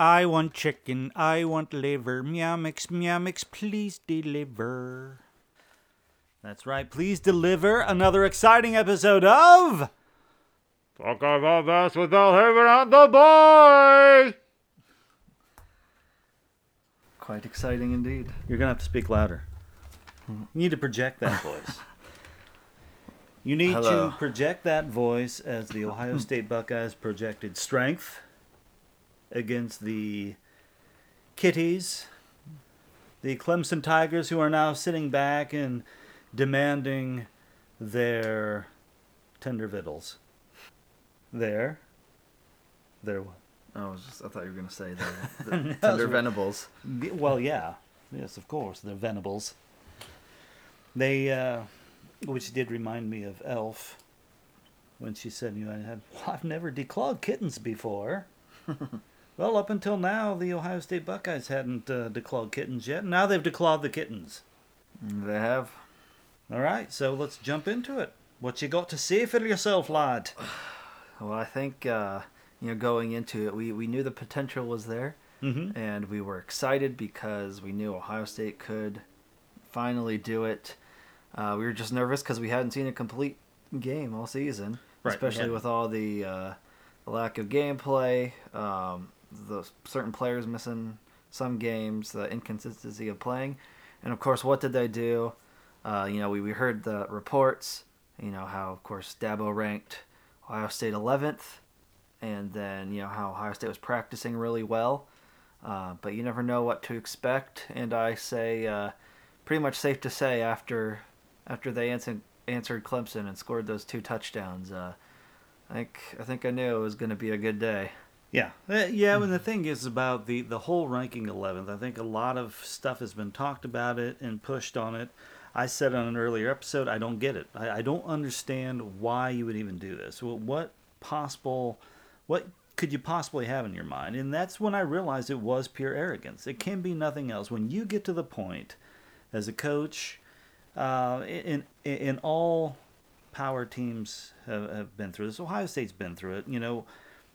I want chicken. I want liver. Meow mix, meow mix, please deliver. That's right. Please deliver another exciting episode of. Talk about this without having on the boy. Quite exciting indeed. You're gonna have to speak louder. You need to project that voice. You need Hello. to project that voice as the Ohio State Buckeyes projected strength against the Kitties, the Clemson Tigers, who are now sitting back and demanding their tender victuals. There. what? I was just, I thought you were gonna say the, the No, tender venables. Well, yeah, yes, of course, they're Venables. They, uh, which did remind me of Elf when she said, "You know, I had, well, I've never declawed kittens before." well, up until now, the Ohio State Buckeyes hadn't uh, declawed kittens yet. Now they've declawed the kittens. They have. All right, so let's jump into it. What you got to say for yourself, lad? Well, I think uh, you know going into it, we we knew the potential was there, Mm-hmm. and we were excited because we knew Ohio State could finally do it. Uh, we were just nervous because we hadn't seen a complete game all season, Right, especially hadn't. with all the, uh, the lack of gameplay, um, the certain players missing some games, the inconsistency of playing, and of course, what did they do? Uh, you know, we, we heard the reports. You know how, of course, Dabo ranked Ohio State 11th, and then you know how Ohio State was practicing really well. Uh, but you never know what to expect, and I say uh, pretty much safe to say after after they answered answered Clemson and scored those two touchdowns, uh, I think I think I knew it was going to be a good day. Yeah, Uh, yeah. And the thing is about the the whole ranking 11th. I think a lot of stuff has been talked about it and pushed on it. I said on an earlier episode, I don't get it. I, I don't understand why you would even do this. Well, what possible, what could you possibly have in your mind? And that's when I realized it was pure arrogance. It can be nothing else. When you get to the point, as a coach, uh, in in, in all power teams have, have been through this. Ohio State's been through it. You know,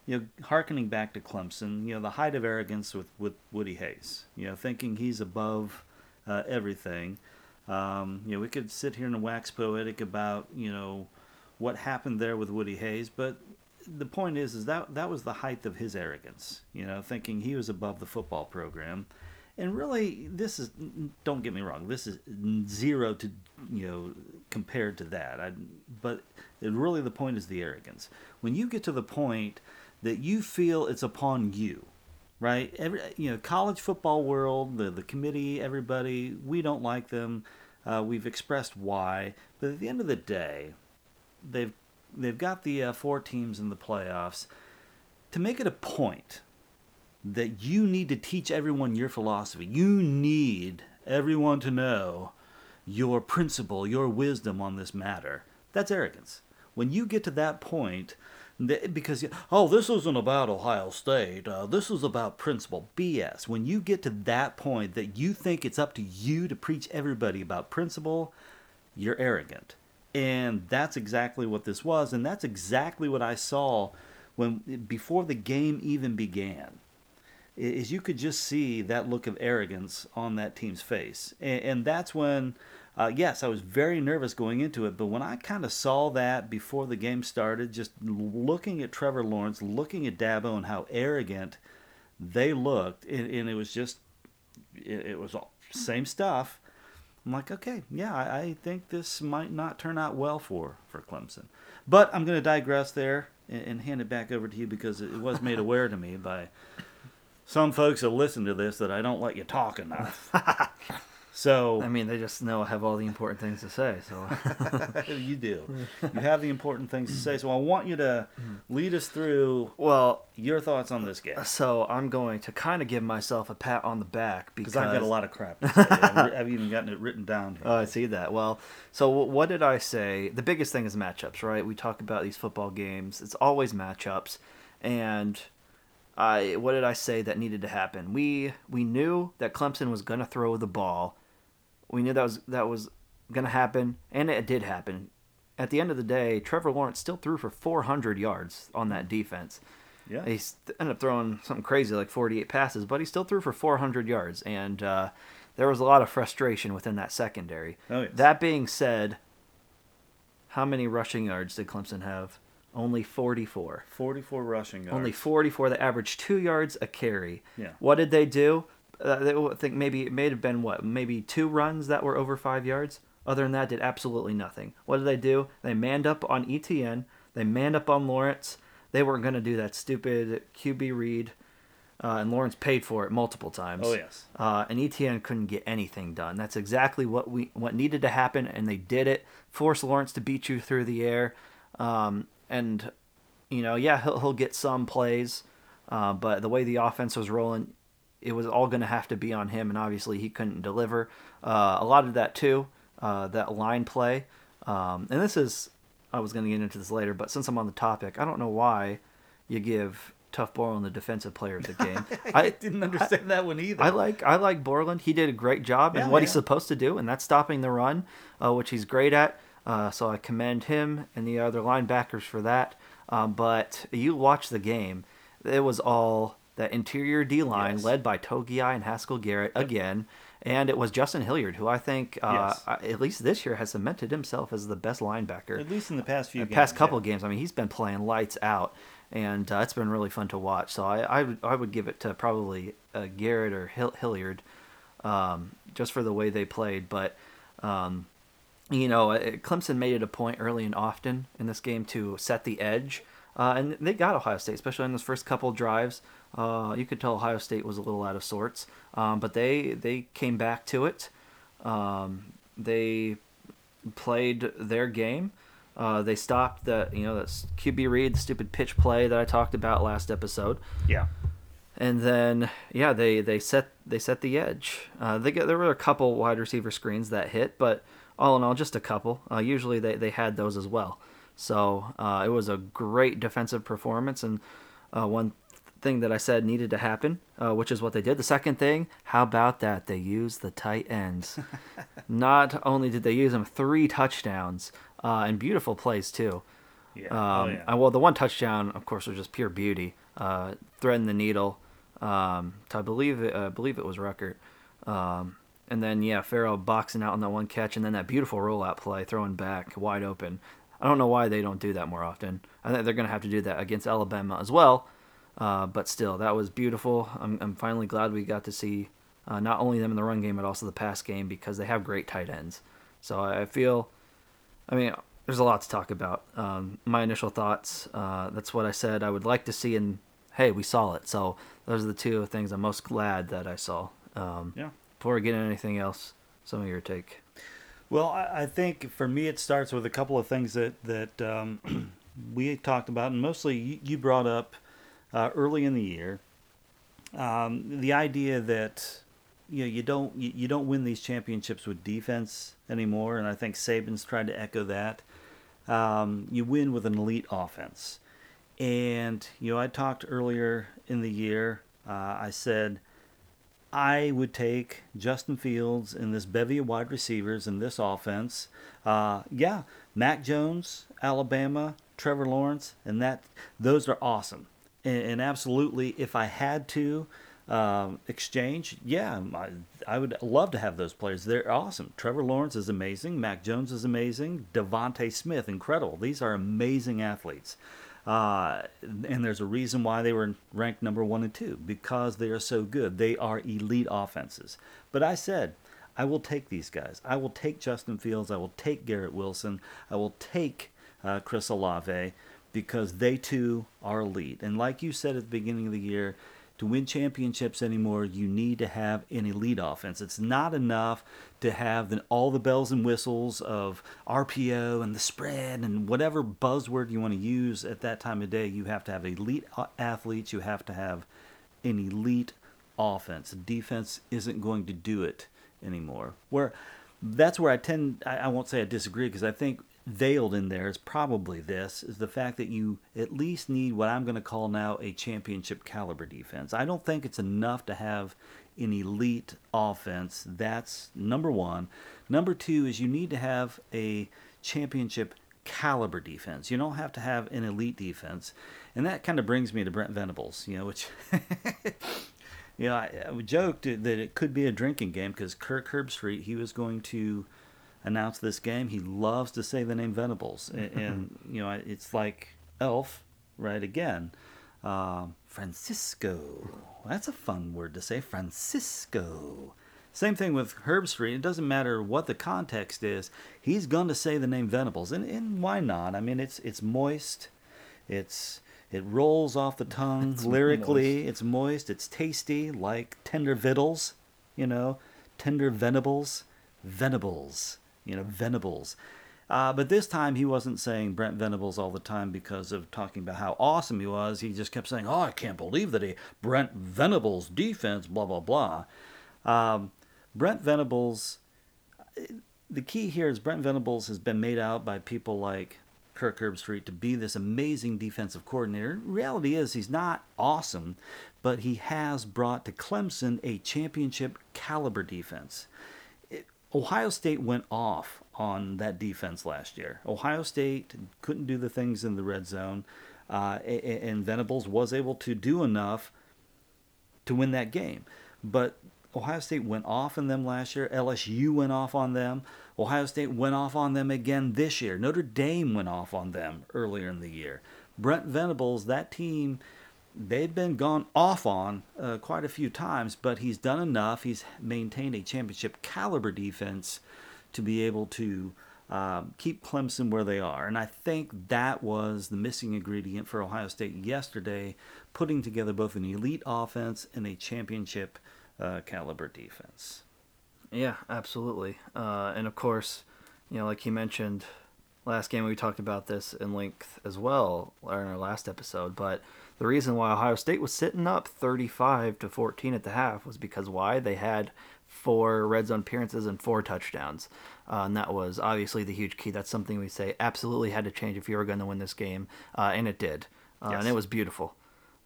you know, harkening back to Clemson, you know, the height of arrogance with, with Woody Hayes, you know, thinking he's above uh, everything. Um, you know, we could sit here and wax poetic about, you know, what happened there with Woody Hayes, but the point is, is that that was the height of his arrogance, you know, thinking he was above the football program. And really, this is, don't get me wrong, this is zero to, you know, compared to that. I, but really, the point is the arrogance. When you get to the point that you feel it's upon you, right? Every you know, college football world, the the committee, everybody, we don't like them. Uh, we've expressed why, but at the end of the day, they've they've got the uh, four teams in the playoffs. To make it a point that you need to teach everyone your philosophy, you need everyone to know your principle, your wisdom on this matter. That's arrogance. When you get to that point, because oh, this isn't about Ohio State. Uh, this is about principle. BS. When you get to that point that you think it's up to you to preach everybody about principle, you're arrogant. And that's exactly what this was, and that's exactly what I saw when before the game even began is you could just see that look of arrogance on that team's face. And, and that's when, uh, yes, I was very nervous going into it, but when I kind of saw that before the game started, just looking at Trevor Lawrence, looking at Dabo, and how arrogant they looked, and, and it was just, it, it was all same stuff. I'm like, okay, yeah, I, I think this might not turn out well for, for Clemson. But I'm going to digress there and, and hand it back over to you because it was made aware to me by some folks that listen to this that I don't let you talk enough. so I mean, they just know I have all the important things to say. So you do. You have the important things to say. So I want you to lead us through well, your thoughts on this game. so I'm going to kind of give myself a pat on the back because I've got a lot of crap to say. I've, I've even gotten it written down. Here. Oh, I see that. Well, so what did I say? The biggest thing is matchups, right? We talk about these football games. It's always matchups, and I what did I say that needed to happen? We we knew that Clemson was going to throw the ball. We knew that was that was going to happen, and it did happen. At the end of the day, Trevor Lawrence still threw for 400 yards on that defense. Yeah. He ended up throwing something crazy like 48 passes, but he still threw for 400 yards, and uh, there was a lot of frustration within that secondary. Oh, yes. That being said, how many rushing yards did Clemson have? Only 44. 44 rushing yards. Only 44. They averaged two yards a carry. Yeah. What did they do? Uh, they, I think maybe it may have been what? Maybe two runs that were over five yards. Other than that, did absolutely nothing. What did they do? They manned up on Etienne. They manned up on Lawrence. They weren't going to do that stupid QB read, uh, and Lawrence paid for it multiple times. Oh, yes. Uh, and Etienne couldn't get anything done. That's exactly what we what needed to happen, and they did it. Force Lawrence to beat you through the air, um, and you know, yeah, he'll he'll get some plays, uh, but the way the offense was rolling, it was all going to have to be on him, and obviously he couldn't deliver. Uh, a lot of that too, uh, that line play, um, and this is I was going to get into this later, but since I'm on the topic, I don't know why you give Tuf Borland the defensive player of the game. I, didn't understand that one either. I like I like Borland. He did a great job in Yeah, what he's supposed to do, and that's stopping the run, uh, which he's great at. Uh, so I commend him and the other linebackers for that. Um, but you watch the game; it was all that interior D line Yes. led by Togiai and Haskell Garrett again, and it was Justin Hilliard, who I think, uh, Yes. At least this year, has cemented himself as the best linebacker At least in the past few the games. past couple yeah. games. I mean, he's been playing lights out, and uh, it's been really fun to watch. So I, I would I would give it to probably uh, Garrett or Hill- Hilliard, um, just for the way they played. But um, you know, uh, Clemson made it a point early and often in this game to set the edge, uh, and they got Ohio State, especially in those first couple drives. Uh, you could tell Ohio State was a little out of sorts, um, but they they came back to it. Um, they played their game. Uh, they stopped the you know that QB read, the stupid pitch play that I talked about last episode, Yeah. and then yeah they they set they set the edge. Uh, they get, there were a couple wide receiver screens that hit, but all in all, just a couple. Uh, usually they they had those as well. So uh, it was a great defensive performance, and uh, one thing that I said needed to happen, uh, which is what they did. The second thing, how about that? They used the tight ends. Not only did they use them, three touchdowns uh, and beautiful plays too. Yeah. Um, oh, yeah. well, the one touchdown, of course, was just pure beauty, uh, threading the needle. Um, to I believe it, I believe it was Ruckert. Um, and then yeah, Farrell boxing out on that one catch, and then that beautiful rollout play, throwing back wide open. I don't know why they don't do that more often. I think they're going to have to do that against Alabama as well. Uh, but still, that was beautiful. I'm, I'm finally glad we got to see uh, not only them in the run game, but also the pass game because they have great tight ends. So I I feel I mean, there's a lot to talk about. Um, my initial thoughts. Uh, that's what I said. I would like to see, and hey, we saw it. So those are the two things I'm most glad that I saw. Um, Yeah. Before we get into anything else, some of your take. Well, I, I think for me it starts with a couple of things that that um, we talked about, and mostly you brought up uh, early in the year. Um, the idea that you know you don't you, you don't win these championships with defense anymore, and I think Saban's tried to echo that. Um, you win with an elite offense, and you know I talked earlier in the year. Uh, I said I would take Justin Fields in this bevy of wide receivers in this offense. Uh, yeah, Mac Jones, Alabama, Trevor Lawrence, and that those are awesome. And, and absolutely, if I had to um, exchange, yeah, I, I would love to have those players. They're awesome. Trevor Lawrence is amazing. Mac Jones is amazing. DeVonta Smith, incredible. These are amazing athletes. Uh, and there's a reason why they were ranked number one and two because they are so good. They are elite offenses. But I said, I will take these guys. I will take Justin Fields. I will take Garrett Wilson. I will take uh, Chris Olave because they too are elite. And like you said at the beginning of the year, to win championships anymore, you need to have an elite offense. It's not enough to have the, all the bells and whistles of RPO and the spread and whatever buzzword you want to use at that time of day. You have to have elite uh, athletes. You have to have an elite offense. Defense isn't going to do it anymore. Where that's where I tend, I, I won't say I disagree because I think veiled in there is probably this is the fact that you at least need what I'm going to call now a championship caliber defense. I don't think it's enough to have an elite offense. That's number one. Number two is you need to have a championship caliber defense. You don't have to have an elite defense. And that kind of brings me to Brent Venables, you know, which, you know, I, I joked that it could be a drinking game because Kirk Herbstreit, he was going to announce this game. He loves to say the name Venables. and, and you know, it's like Elf, right? Again. Um, Francisco. That's a fun word to say. Francisco. Same thing with Herbstreit. It doesn't matter what the context is. He's going to say the name Venables, and, and why not? I mean, it's it's moist. It's it rolls off the tongue It's lyrically. moist. It's moist. It's tasty, like tender victuals. You know, tender venables, venables. You know, venables. Uh, but this time he wasn't saying Brent Venables all the time because of talking about how awesome he was. He just kept saying, "Oh, I can't believe that he Brent Venables defense, blah blah blah." Um, Brent Venables. The key here is Brent Venables has been made out by people like Kirk Herbstreit to be this amazing defensive coordinator. Reality is he's not awesome, but he has brought to Clemson a championship caliber defense. Ohio State went off on that defense last year. Ohio State couldn't do the things in the red zone, uh, and Venables was able to do enough to win that game. But Ohio State went off on them last year. LSU went off on them. Ohio State went off on them again this year. Notre Dame went off on them earlier in the year. Brent Venables, that team, they've been gone off on uh, quite a few times, but he's done enough. He's maintained a championship caliber defense to be able to um, keep Clemson where they are. And I think that was the missing ingredient for Ohio State yesterday, putting together both an elite offense and a championship uh, caliber defense. Yeah, absolutely. Uh, and of course, you know, like he mentioned last game, we talked about this in length as well or in our last episode. But the reason why Ohio State was sitting up 35 to 14 at the half was because why they had four red zone appearances and four touchdowns, uh, and that was obviously the huge key. That's something we say absolutely had to change if you were going to win this game, uh, and it did, uh, and it was beautiful,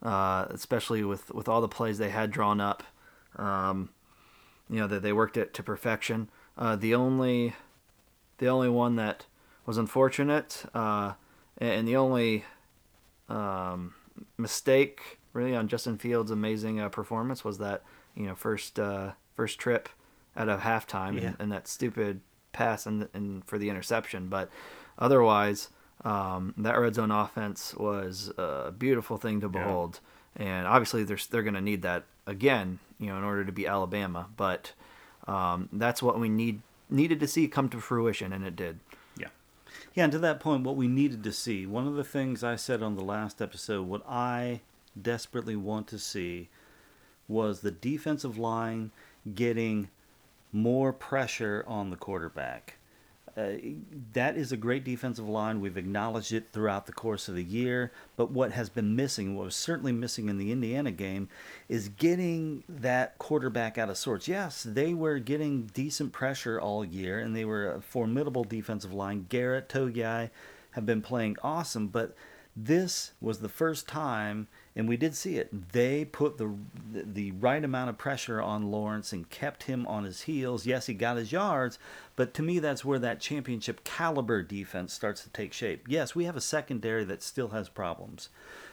uh, especially with with all the plays they had drawn up. Um, you know that they worked it to perfection. Uh, the only, the only one that was unfortunate, uh, and the only um, mistake really on Justin Fields' amazing uh, performance was that you know first uh, first trip out of halftime Yeah. and, and that stupid pass and, and for the interception. But otherwise, um, that red zone offense was a beautiful thing to behold. And obviously, they're they're going to need that again, you know, in order to be Alabama. But um, that's what we need needed to see come to fruition, and it did. Yeah. And to that point, what we needed to see, one of the things I said on the last episode, what I desperately want to see was the defensive line getting more pressure on the quarterback. Uh, that is a great defensive line. We've acknowledged it throughout the course of the year. But what has been missing, what was certainly missing in the Indiana game, is getting that quarterback out of sorts. Yes, they were getting decent pressure all year, and they were a formidable defensive line. Garrett, Togiai have been playing awesome, but this was the first time, and we did see it. They put the the right amount of pressure on Lawrence and kept him on his heels. Yes, he got his yards, but to me, that's where that championship caliber defense starts to take shape. Yes, we have a secondary that still has problems,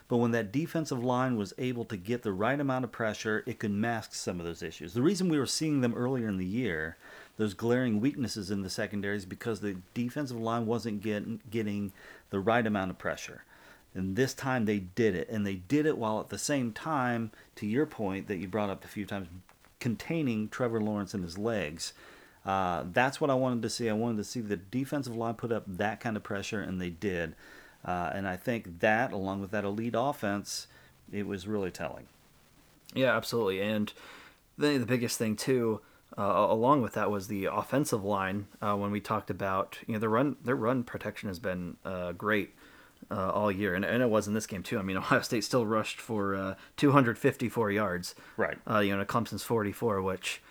but when that defensive line was able to get the right amount of pressure, it could mask some of those issues. The reason we were seeing them earlier in the year, those glaring weaknesses in the secondary, is because the defensive line wasn't getting getting the right amount of pressure. And this time they did it, and they did it while at the same time, to your point that you brought up a few times, containing Trevor Lawrence and his legs. Uh, that's what I wanted to see. I wanted to see the defensive line put up that kind of pressure, and they did. Uh, and I think that, along with that elite offense, it was really telling. Yeah, absolutely. And the the biggest thing too, uh, along with that, was the offensive line. Uh, when we talked about you know the run, their run protection has been uh, great uh, all year, and, and it was in this game too. I mean, Ohio State still rushed for uh, 254 yards. Right. Uh, you know, Clemson's 44, which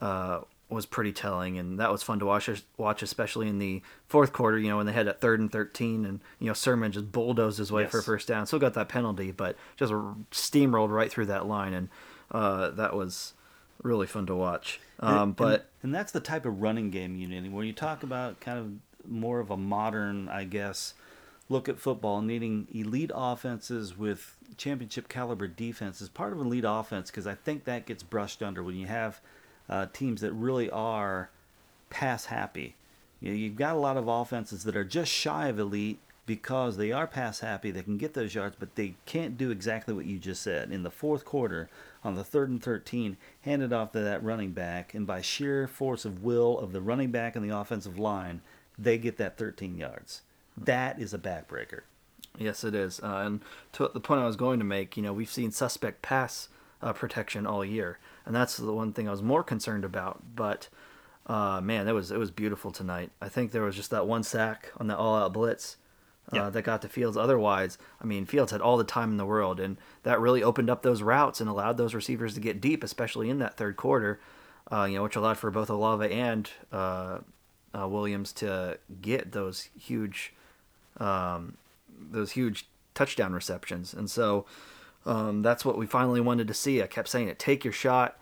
uh, was pretty telling, and that was fun to watch. Watch, especially in the fourth quarter. You know, when they had that third and 13, and you know Sermon just bulldozed his way for a first down. Still got that penalty, but just steamrolled right through that line, and uh, that was really fun to watch. Um, And- but and, that's the type of running game you need. When you talk about kind of more of a modern, I guess, look at football, needing elite offenses with championship caliber defense is part of an elite offense because I think that gets brushed under when you have uh, teams that really are pass happy. You know, you've got a lot of offenses that are just shy of elite because they are pass happy. They can get those yards, but they can't do exactly what you just said. In the fourth quarter, on the third and 13, hand it off to that running back, and by sheer force of will of the running back and the offensive line, they get that 13 yards. That is a backbreaker. Yes, it is. Uh, and to the point I was going to make, you know, we've seen suspect pass uh, protection all year, and that's the one thing I was more concerned about. But uh, man, it was it was beautiful tonight. I think there was just that one sack on the all-out blitz uh, Yeah. that got to Fields. Otherwise, I mean, Fields had all the time in the world, and that really opened up those routes and allowed those receivers to get deep, especially in that third quarter. Uh, you know, which allowed for both Olave and uh, uh, Williams to get those huge um, those huge touchdown receptions. And so um, that's what we finally wanted to see. I kept saying it, take your shot.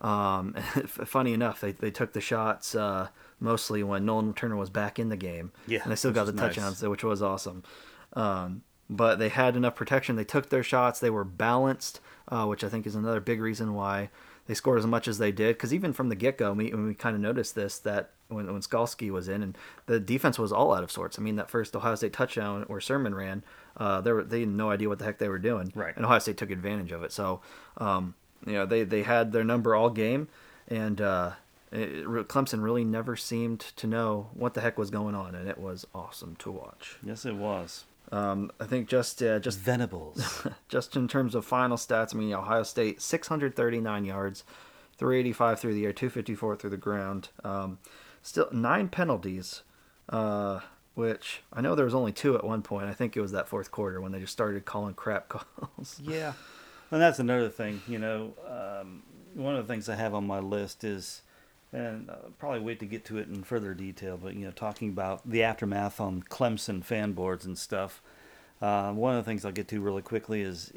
Um, funny enough, they, they took the shots uh, mostly when Nolan Turner was back in the game. Yeah, And they still got the was nice. touchdowns, which was awesome. Um, but they had enough protection. They took their shots. They were balanced, uh, which I think is another big reason why they scored as much as they did. Because even from the get go, we, we kind of noticed this that when, when Skalski was in, and the defense was all out of sorts. I mean, that first Ohio State touchdown where Sermon ran, uh, they, were, they had no idea what the heck they were doing. Right. And Ohio State took advantage of it. So, um, you know, they, they had their number all game. And uh, it, Clemson really never seemed to know what the heck was going on. And it was awesome to watch. Yes, it was. Um, I think just uh, just Venables. just in terms of final stats, I mean, Ohio State 639 yards, 385 through the air, 254 through the ground. Um, still nine penalties, uh, which I know there was only two at one point. I think it was that fourth quarter when they just started calling crap calls. Yeah, and that's another thing. You know, um, one of the things I have on my list is, and I'll probably wait to get to it in further detail. But you know, talking about the aftermath on Clemson fan boards and stuff. Uh, one of the things I'll get to really quickly is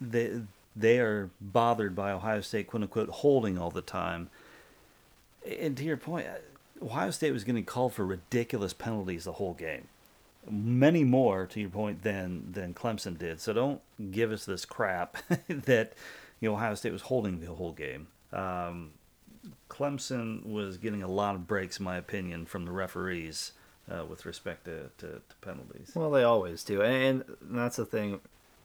they they are bothered by Ohio State quote unquote holding all the time. And to your point, Ohio State was getting called for ridiculous penalties the whole game many more to your point than than Clemson did. So don't give us this crap that you know Ohio State was holding the whole game. Um, Clemson was getting a lot of breaks, in my opinion, from the referees uh, with respect to, to, to penalties. Well, they always do, and that's the thing,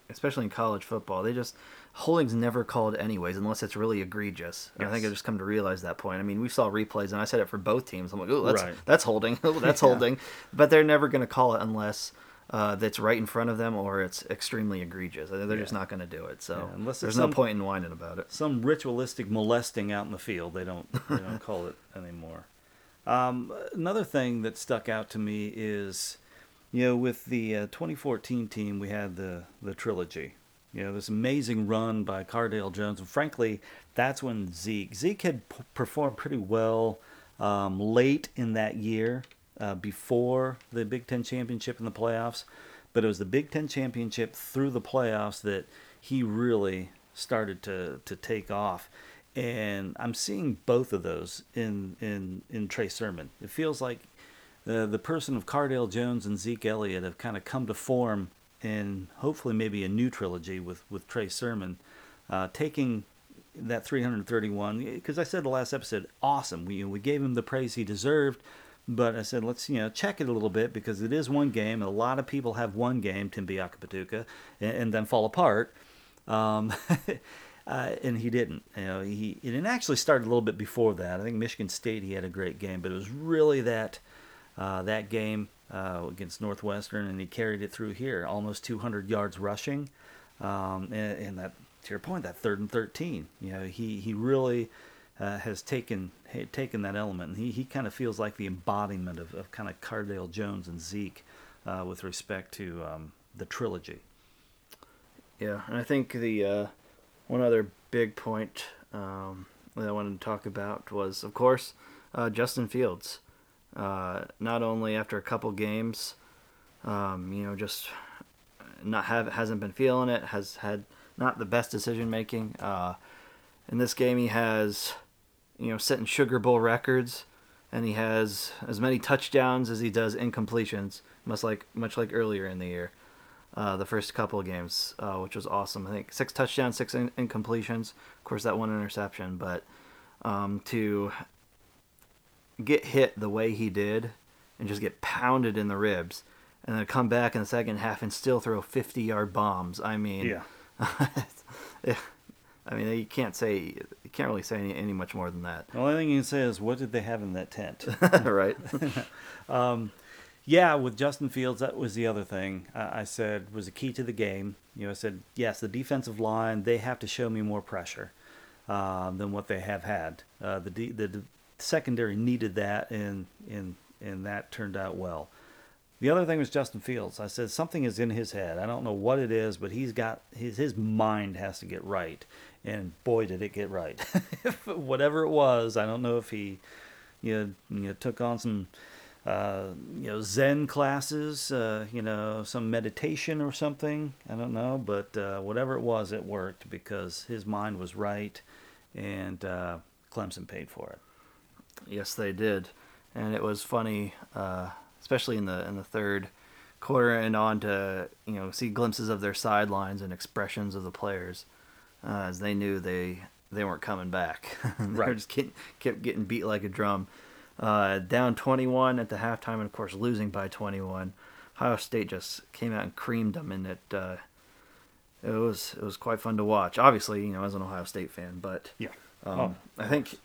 especially in college football. They just holding's never called anyways, unless it's really egregious. And I think I Yes. just come to realize that point. I mean, we saw replays, and I said it for both teams. I'm like, oh, that's Right. that's holding, oh, that's Yeah. holding, but they're never going to call it unless. Uh, that's right in front of them, or it's extremely egregious. They're just not going to do it. So Yeah, unless there's no point in whining about it. Some ritualistic molesting out in the field, they don't they don't call it anymore. Um, another thing that stuck out to me is, you know, with the uh, 2014 team, we had the the trilogy. You know, this amazing run by Cardale Jones, and frankly, that's when Zeke Zeke had p- performed pretty well um, late in that year, uh, before the Big Ten championship and the playoffs. But it was the Big Ten championship through the playoffs that he really started to to take off and I'm seeing both of those in in in Trey Sermon. It feels like the the person of Cardale Jones and Zeke Elliott have kind of come to form and hopefully maybe a new trilogy with with Trey Sermon, uh, taking that 331 because I said the last episode, awesome. We we gave him the praise he deserved. But I said, let's you know check it a little bit because it is one game. A lot of people have one game, Tim Biakabutuka, and, and then fall apart. Um, uh, and he didn't. You know, he it actually started a little bit before that. I think Michigan State he had a great game, but it was really that uh, that game uh, against Northwestern, and he carried it through here, almost 200 yards rushing, um, and, and that to your point, that third and 13. You know, he he really. Uh, has taken ha- taken that element, and he, he kind of feels like the embodiment of, of kind of Cardale Jones and Zeke uh, with respect to um, the trilogy. Yeah, and I think the uh, one other big point um, that I wanted to talk about was, of course, uh, Justin Fields. Uh, not only after a couple games, um, you know, just not have hasn't been feeling it, has had not the best decision making. Uh, in this game, he has, you know, setting Sugar Bowl records, and he has as many touchdowns as he does incompletions, much like much like earlier in the year, uh, the first couple of games, uh, which was awesome. I think six touchdowns, six in- incompletions. Of course, that one interception, but um, to get hit the way he did and just get pounded in the ribs, and then come back in the second half and still throw fifty-yard bombs. I mean, Yeah. I mean, you can't say you can't really say any, any much more than that, The only thing you can say is, what did they have in that tent? right? Yeah, with Justin Fields, that was the other thing uh, I said was a key to the game. You know, I said, yes, the defensive line, they have to show me more pressure um, than what they have had. Uh, the, de- the, the secondary needed that, and, and, and that turned out well. The other thing was Justin Fields. I said something is in his head. I don't know what it is, but he's got his his mind has to get right, and boy did it get right. Whatever it was, I don't know if he, you know, you know took on some, uh, you know, Zen classes, uh, you know, some meditation or something. I don't know, but uh, whatever it was, it worked because his mind was right, and uh, Clemson paid for it. Yes, they did, and it was funny, uh, especially in the in the third quarter and on to you know see glimpses of their sidelines and expressions of the players uh, as they knew they they weren't coming back. they were Right. just getting, kept getting beat like a drum. Uh, down 21 at the halftime, and of course losing by 21. Ohio State just came out and creamed them, and it uh, it was it was quite fun to watch. Obviously, you know, as an Ohio State fan, but Yeah. um, Oh. I think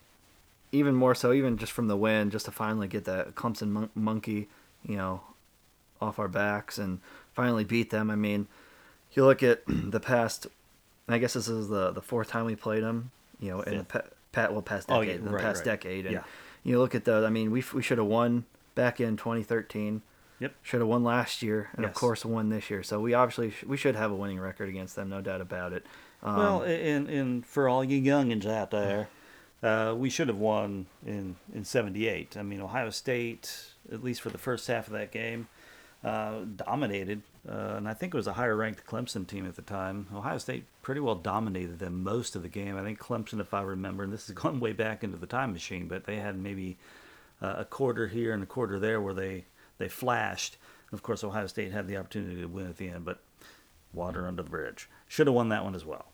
even more so, even just from the win, just to finally get that Clemson mon- monkey, you know, off our backs and finally beat them. I mean, you look at the past. I guess this is the the fourth time we played them. You know, in the pa- pat well past decade, Oh, yeah, in the right, past right. decade, and Yeah. you look at the. I mean, we we should have won back in 2013. Yep. Should have won last year, and of course won this year. So we obviously sh- we should have a winning record against them, no doubt about it. Um, Well, and and for all you youngins out there, uh, we should have won in in '78. I mean, Ohio State, at least for the first half of that game, uh, dominated, uh, and I think it was a higher ranked Clemson team at the time. Ohio State pretty well dominated them most of the game. I think Clemson, if I remember, and this is going way back into the time machine, but they had maybe uh, a quarter here and a quarter there where they they flashed. Of course, Ohio State had the opportunity to win at the end, but water under the bridge. Should have won that one as well.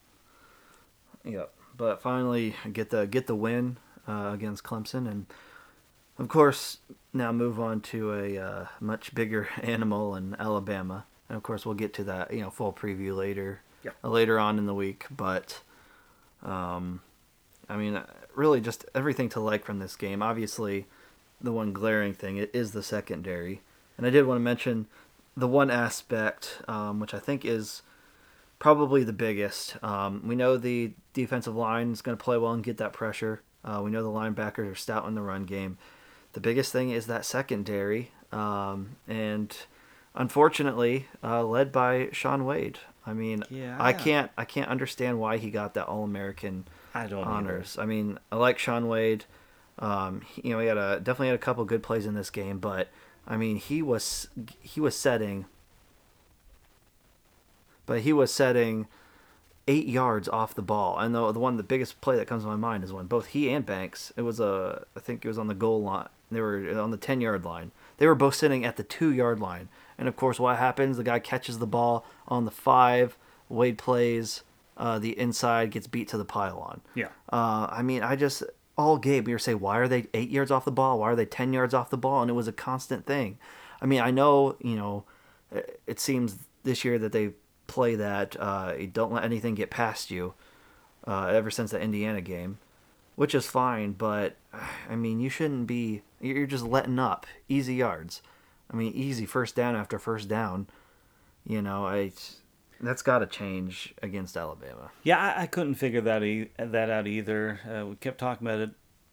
Yep. But finally get the get the win uh, against Clemson, and of course now move on to a uh, much bigger animal in Alabama, and of course we'll get to that you know full preview later Yep. uh, later on in the week. But um, I mean, uh, really just everything to like from this game. Obviously, the one glaring thing it is the secondary, and I did want to mention the one aspect um, which I think is probably the biggest. Um, we know the defensive line is going to play well and get that pressure. Uh, we know the linebackers are stout in the run game. The biggest thing is that secondary, um, and unfortunately, uh, led by Shaun Wade. I mean, Yeah. I can't, I can't understand why he got that All American I don't either. honors. I mean, I like Shaun Wade. Um, he- you know, he had a definitely had a couple good plays in this game, but I mean, he was he was setting, but he was setting eight yards off the ball. And the the one the biggest play that comes to my mind is when both he and Banks. It was a I think it was on the goal line. They were on the ten yard line. They were both sitting at the two yard line. And of course, what happens? The guy catches the ball on the five. Wade plays. Uh, the inside gets beat to the pylon. Yeah. Uh, I mean, I just all game we were saying, why are they eight yards off the ball? Why are they ten yards off the ball? And it was a constant thing. I mean, I know you know, it- it seems this year that they play that uh, don't let anything get past you. Uh, ever since the Indiana game, which is fine, but I mean, you shouldn't be. You're just letting up easy yards. I mean, easy first down after first down. You know, I that's got to change against Alabama. Yeah, I, I couldn't figure that e- that out either. Uh, we kept talking about it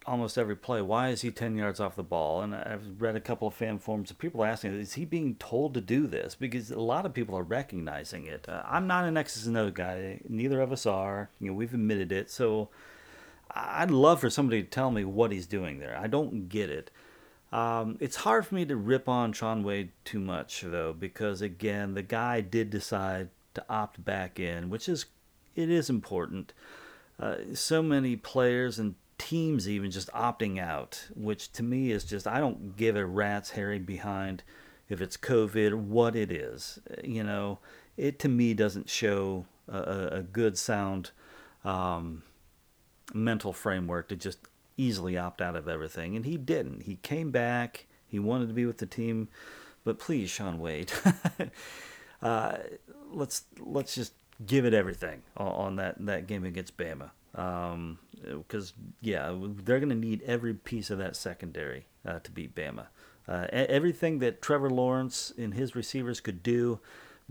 almost every play. Why is he ten yards off the ball? And I've read a couple of fan forums of people asking, is he being told to do this? Because a lot of people are recognizing it. Uh, I'm not an X's and O's guy. Neither of us are. You know, we've admitted it. So I'd love for somebody to tell me what he's doing there. I don't get it. Um, it's hard for me to rip on Shaun Wade too much, though, because again, the guy did decide to opt back in, which is it is important. Uh, so many players and teams even just opting out, which to me is just I don't give a rat's hairy behind if it's COVID what it is. You know, it to me doesn't show a, a good sound um, mental framework to just easily opt out of everything, and he didn't. He came back. He wanted to be with the team, but please, Shaun Wade, uh, let's let's just give it everything on, on that that game against Bama. Because um, yeah, they're going to need every piece of that secondary uh, to beat Bama. Uh, everything that Trevor Lawrence and his receivers could do,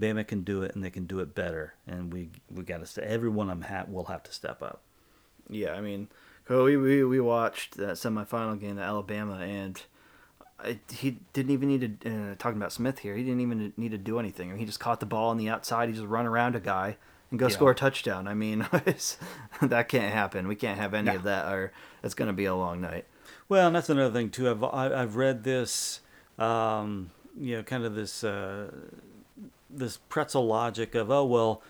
Bama can do it, and they can do it better. And we we got to. Everyone I'm ha- will have to step up. Yeah, I mean, we we we watched that semifinal game, the Alabama, and I, he didn't even need to. Uh, talking about Smith here, he didn't even need to do anything. I mean, he just caught the ball on the outside. He just run around a guy and go yeah. score a touchdown. I mean, that can't happen. We can't have any no. of that, or it's going to be a long night. Well, and that's another thing too. I've I've read this, um, you know, kind of this uh, this pretzel logic of oh well,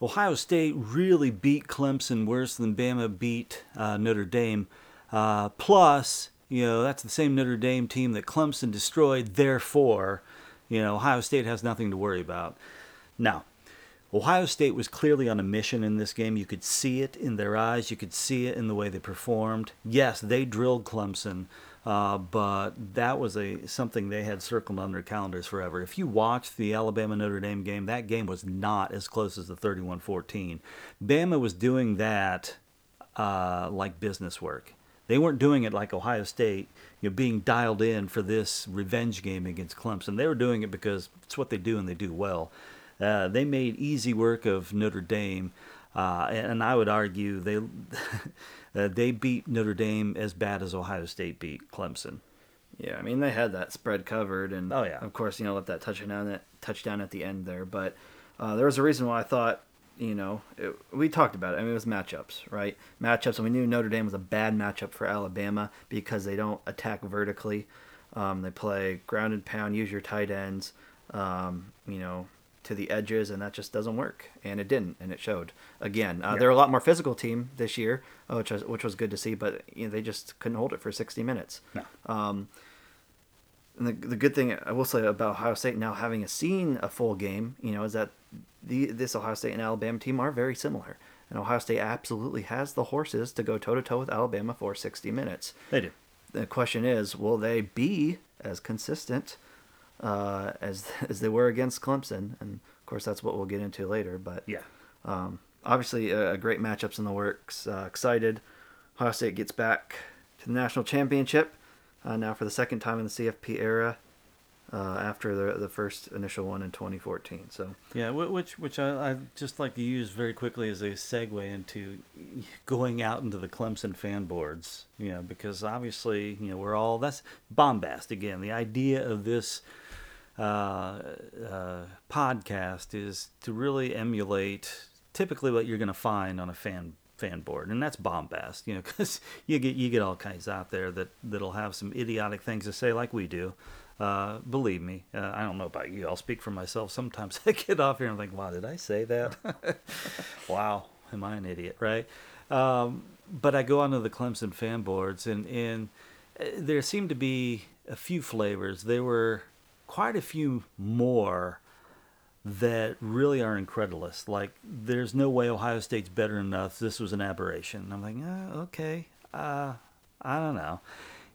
Ohio State really beat Clemson worse than Bama beat uh, Notre Dame. Uh, plus, you know, that's the same Notre Dame team that Clemson destroyed. Therefore, you know, Ohio State has nothing to worry about. Now, Ohio State was clearly on a mission in this game. You could see it in their eyes. You could see it in the way they performed. Yes, they drilled Clemson, uh, but that was a something they had circled on their calendars forever. If you watch the Alabama Notre Dame game, that game was not as close as the 31-14. Bama was doing that uh, like business work. They weren't doing it like Ohio State, you know, being dialed in for this revenge game against Clemson. They were doing it because it's what they do and they do well. Uh, they made easy work of Notre Dame, uh, and I would argue they uh, they beat Notre Dame as bad as Ohio State beat Clemson. Yeah, I mean they had that spread covered, and oh yeah, of course you know let that touchdown that touchdown at the end there. But uh, there was a reason why I thought you know it, we talked about it. I mean it was matchups, right? Matchups, and we knew Notre Dame was a bad matchup for Alabama because they don't attack vertically. Um, they play ground and pound, use your tight ends. Um, you know, to the edges, and that just doesn't work. And it didn't, and it showed. Again, uh, yeah. they're a lot more physical team this year, uh, which was which was good to see. But you know, they just couldn't hold it for 60 minutes. No. Um, and the, the good thing I will say about Ohio State now having seen a full game, you know, is that the this Ohio State and Alabama team are very similar. And Ohio State absolutely has the horses to go toe to toe with Alabama for 60 minutes. They do. The question is, will they be as consistent uh, as as they were against Clemson, and of course that's what we'll get into later. But yeah, um, obviously a, a, great matchups in the works. Uh, excited, Ohio State gets back to the national championship uh, now for the second time in the CFP era. Uh, after the the first initial one in 2014. So yeah, which which I I just like to use very quickly as a segue into going out into the Clemson fan boards. You know, because obviously you know we're all that's bombast again. The idea of this podcast is to really emulate typically what you're going to find on a fan fan board, and that's bombast. You know, because you get you get all kinds out there that that'll have some idiotic things to say, like we do. Uh, believe me, uh, I don't know about you. I'll speak for myself. Sometimes I get off here and think, "Wow, did I say that? wow, am I an idiot?" Right? Um, but I go onto the Clemson fan boards, and and uh, there seem to be a few flavors. There were quite a few more that really are incredulous. Like, there's no way Ohio State's better enough. This was an aberration. And I'm like, oh, okay, uh, I don't know.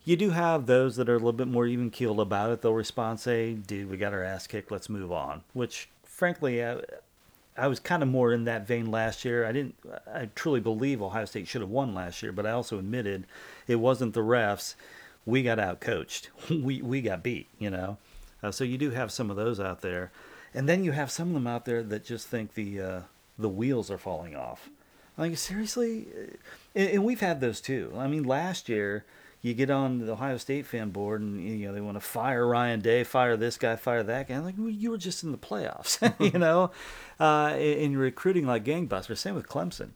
You do have those that are a little bit more even keeled about it. They'll respond, say, dude, we got our ass kicked. Let's move on. Which, frankly, I, I was kind of more in that vein last year. I didn't, I truly believe Ohio State should have won last year, but I also admitted it wasn't the refs. We got out coached. we, we got beat, you know? Uh, so you do have some of those out there, and then you have some of them out there that just think the uh, the wheels are falling off. Like seriously, uh, and, and, we've had those too. I mean, last year you get on the Ohio State fan board and you know they want to fire Ryan Day, fire this guy, fire that guy. Like well, you were just in the playoffs, you know, uh, recruiting like gangbusters. Same with Clemson,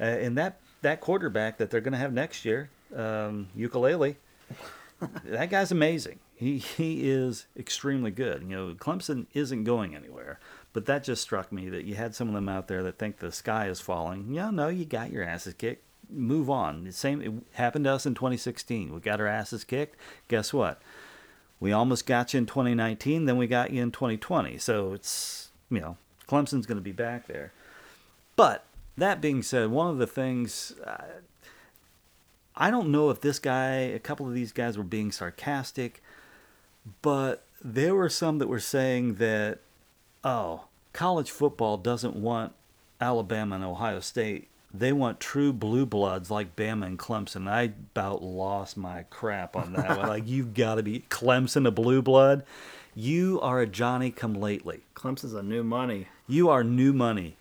uh, and that that quarterback that they're going to have next year, um, Uiagalelei. That guy's amazing. He he is extremely good. You know, Clemson isn't going anywhere. But that just struck me that you had some of them out there that think the sky is falling. Yeah, no, you got your asses kicked. move on. The same it happened to us in 2016. We got our asses kicked. Guess what? We almost got you in 2019, then we got you in 2020. So it's you know Clemson's going to be back there. But that being said, one of the things uh, I don't know if this guy, a couple of these guys were being sarcastic, but there were some that were saying that, oh, college football doesn't want Alabama and Ohio State. They want true blue bloods like Bama and Clemson. I about lost my crap on that one. Like, you've got to be Clemson a blue blood. You are a Johnny come lately. Clemson's a new money. You are new money.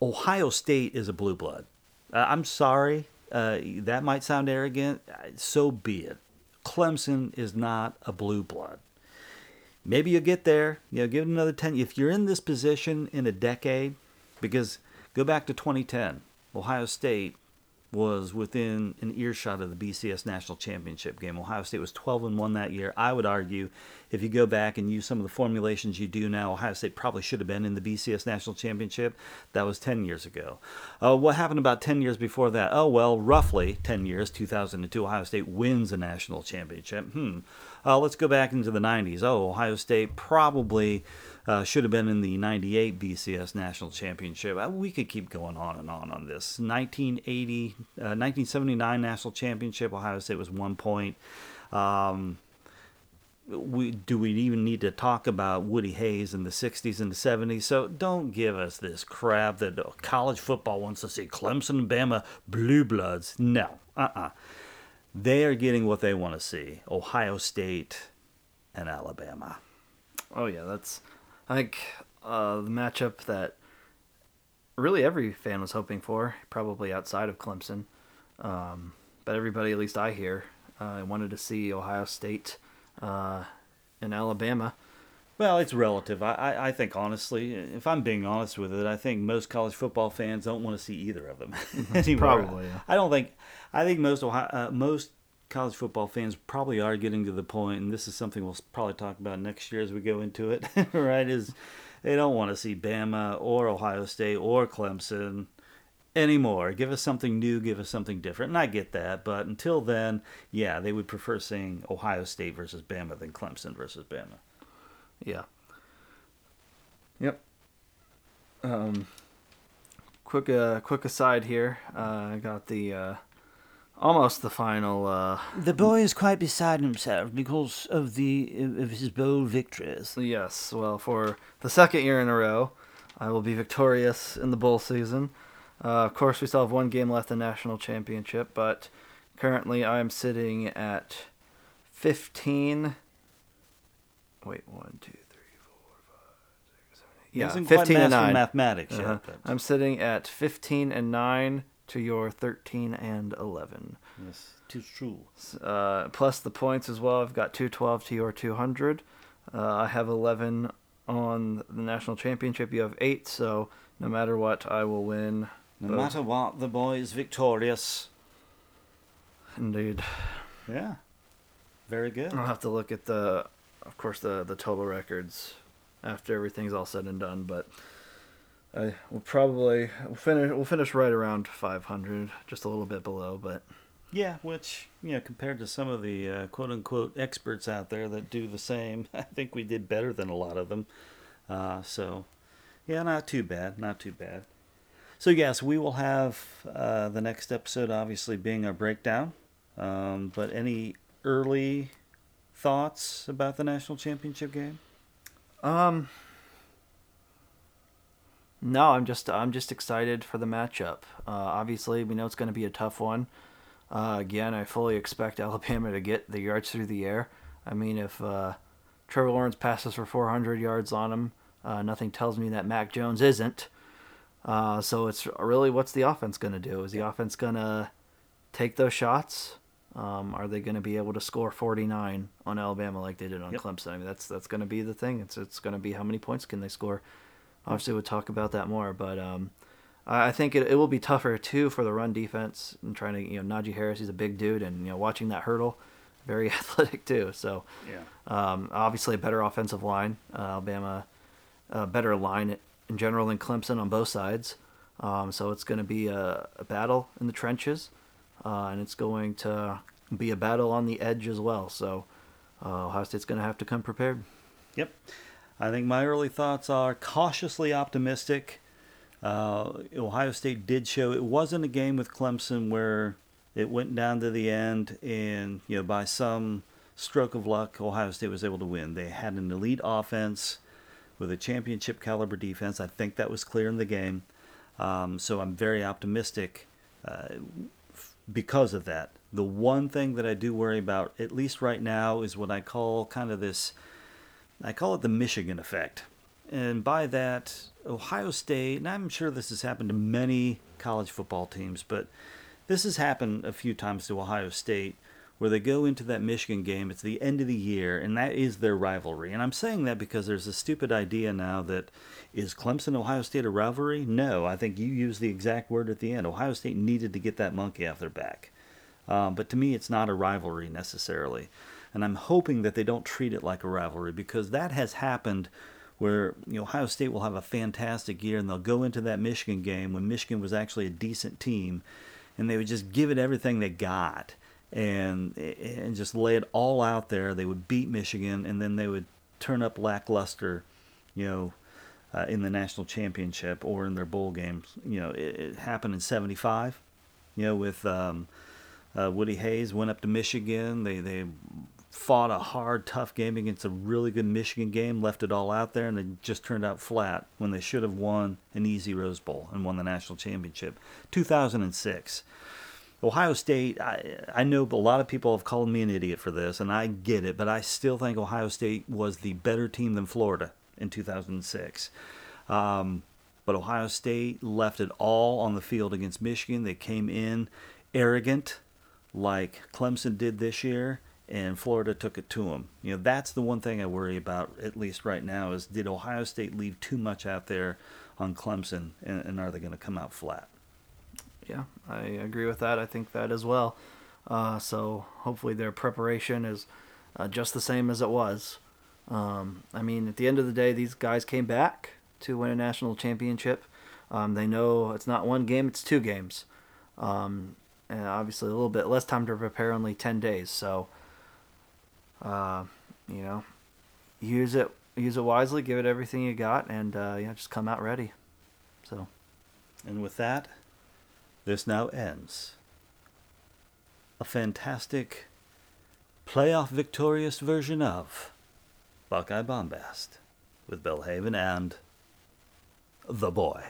Ohio State is a blue blood. Uh, I'm sorry. Uh, that might sound arrogant. So be it. Clemson is not a blue blood. Maybe you'll get there. You know, give it another 10. If you're in this position in a decade, because go back to 2010, Ohio State was within an earshot of the BCS national championship game. Ohio State was 12 and 1 that year. I would argue if you go back and use some of the formulations you do now, Ohio State probably should have been in the BCS national championship. That was 10 years ago. Uh, what happened about 10 years before that? Oh, well, roughly 10 years, 2002, Ohio State wins a national championship. Hmm. Uh, let's go back into the 90s. Oh, Ohio State probably uh, should have been in the 98 BCS National Championship. Uh, we could keep going on and on on this. 1980, uh, 1979 National Championship, Ohio State was one point. Um, we, do we even need to talk about Woody Hayes in the 60s and the 70s? So don't give us this crap that college football wants to see Clemson Bama blue bloods. No, uh uh They are getting what they want to see Ohio State and Alabama. Oh yeah, that's I think uh, the matchup that really every fan was hoping for, probably outside of Clemson. Um, but everybody, at least I hear, uh, wanted to see Ohio State uh, and Alabama. Well, it's relative. I, I, I think, honestly, if I'm being honest with it, I think most college football fans don't want to see either of them anymore. Probably, yeah. I don't think. I think most Ohio, uh, most college football fans probably are getting to the point, and this is something we'll probably talk about next year as we go into it. right? Is they don't want to see Bama or Ohio State or Clemson anymore. Give us something new, give us something different. And I get that, but until then, yeah, they would prefer seeing Ohio State versus Bama than Clemson versus Bama. Yeah. Yep. Um, quick, uh, quick aside here. Uh, I got the uh, almost the final. Uh, The boy is quite beside himself because of the of his bold victories. yes, well, for the second year in a row, I will be victorious in the bowl season. Uh, of course, we still have one game left in national championship, but currently I am sitting at fifteen. Wait, one, two, three, four, five, six, seven, eight. Yeah, fifteen and nine. mathematics Uh-huh. yet. But I'm sitting at 15 and 9 to your 13 and 11. yes, tis true. Uh, plus the points as well. I've got 212 to your 200. Uh, I have 11 on the national championship. You have 8, so no matter what, I will win. No both. matter what, the boy is victorious. Indeed. Yeah, very good. I'll have to look at the, of course, the, the total records after everything's all said and done, but. I will probably we'll finish. We'll finish right around 500, just a little bit below, but Yeah, which you know, compared to some of the uh, quote unquote experts out there that do the same, I think we did better than a lot of them. Uh, so, yeah, not too bad, not too bad. So yes, we will have uh, the next episode, obviously being our breakdown. Um, but any early thoughts about the national championship game? Um. No, I'm just I'm just excited for the matchup. Uh, obviously, we know it's going to be a tough one. Uh, again, I fully expect Alabama to get the yards through the air. I mean, if uh, Trevor Lawrence passes for 400 yards on him, uh, nothing tells me that Mac Jones isn't. Uh, so it's really what's the offense going to do? Is the offense going to take those shots? Um, are they going to be able to score 49 on Alabama like they did on Yep. Clemson? I mean, that's that's going to be the thing. It's it's going to be how many points can they score. Obviously, we'll talk about that more, but um, I think it, it will be tougher too for the run defense and trying to you know Najee Harris. He's a big dude, and you know watching that hurdle, very athletic too. So Yeah. um, obviously a better offensive line. Uh, Alabama, a better line in general than Clemson on both sides. Um, so it's going to be a, a, battle in the trenches, uh, and it's going to be a battle on the edge as well. So uh, Ohio State's going to have to come prepared. Yep. I think my early thoughts are cautiously optimistic. Uh, Ohio State did show it wasn't a game with Clemson where it went down to the end and you know by some stroke of luck Ohio State was able to win. They had an elite offense with a championship caliber defense. I think that was clear in the game. Um, so I'm very optimistic uh, because of that. The one thing that I do worry about, at least right now, is what I call kind of this I call it the Michigan effect. And by that, Ohio State, and I'm sure this has happened to many college football teams, but this has happened a few times to Ohio State where they go into that Michigan game. It's the end of the year, and that is their rivalry. And I'm saying that because there's a stupid idea now that is Clemson Ohio State a rivalry? No, I think you used the exact word at the end. Ohio State needed to get that monkey off their back. Um, but to me, it's not a rivalry necessarily. And I'm hoping that they don't treat it like a rivalry because that has happened where you know Ohio State will have a fantastic year and they'll go into that Michigan game when Michigan was actually a decent team and they would just give it everything they got and and just lay it all out there. They would beat Michigan and then they would turn up lackluster, you know, uh, in the national championship or in their bowl games. You know, it, it happened in '75. You know, with um, uh, Woody Hayes went up to Michigan. They they fought a hard, tough game against a really good Michigan game, left it all out there, and it just turned out flat when they should have won an easy Rose Bowl and won the national championship. 2006. Ohio State, I, I know a lot of people have called me an idiot for this, and I get it, but I still think Ohio State was the better team than Florida in 2006. Um, but Ohio State left it all on the field against Michigan. They came in arrogant, like Clemson did this year, and Florida took it to them. You know, that's the one thing I worry about, at least right now, is did Ohio State leave too much out there on Clemson, and, and are they going to come out flat? Yeah, I agree with that. I think that as well. Uh, so hopefully their preparation is uh, just the same as it was. Um, I mean, at the end of the day, these guys came back to win a national championship. Um, they know it's not one game; it's two games. Um, and obviously, a little bit less time to prepare, only ten days. So uh, you know, use it use it wisely, give it everything you got, and uh, yeah, just come out ready. So, and with that, this now ends. A fantastic playoff victorious version of Buckeye Bombast with Belhaven and the boy.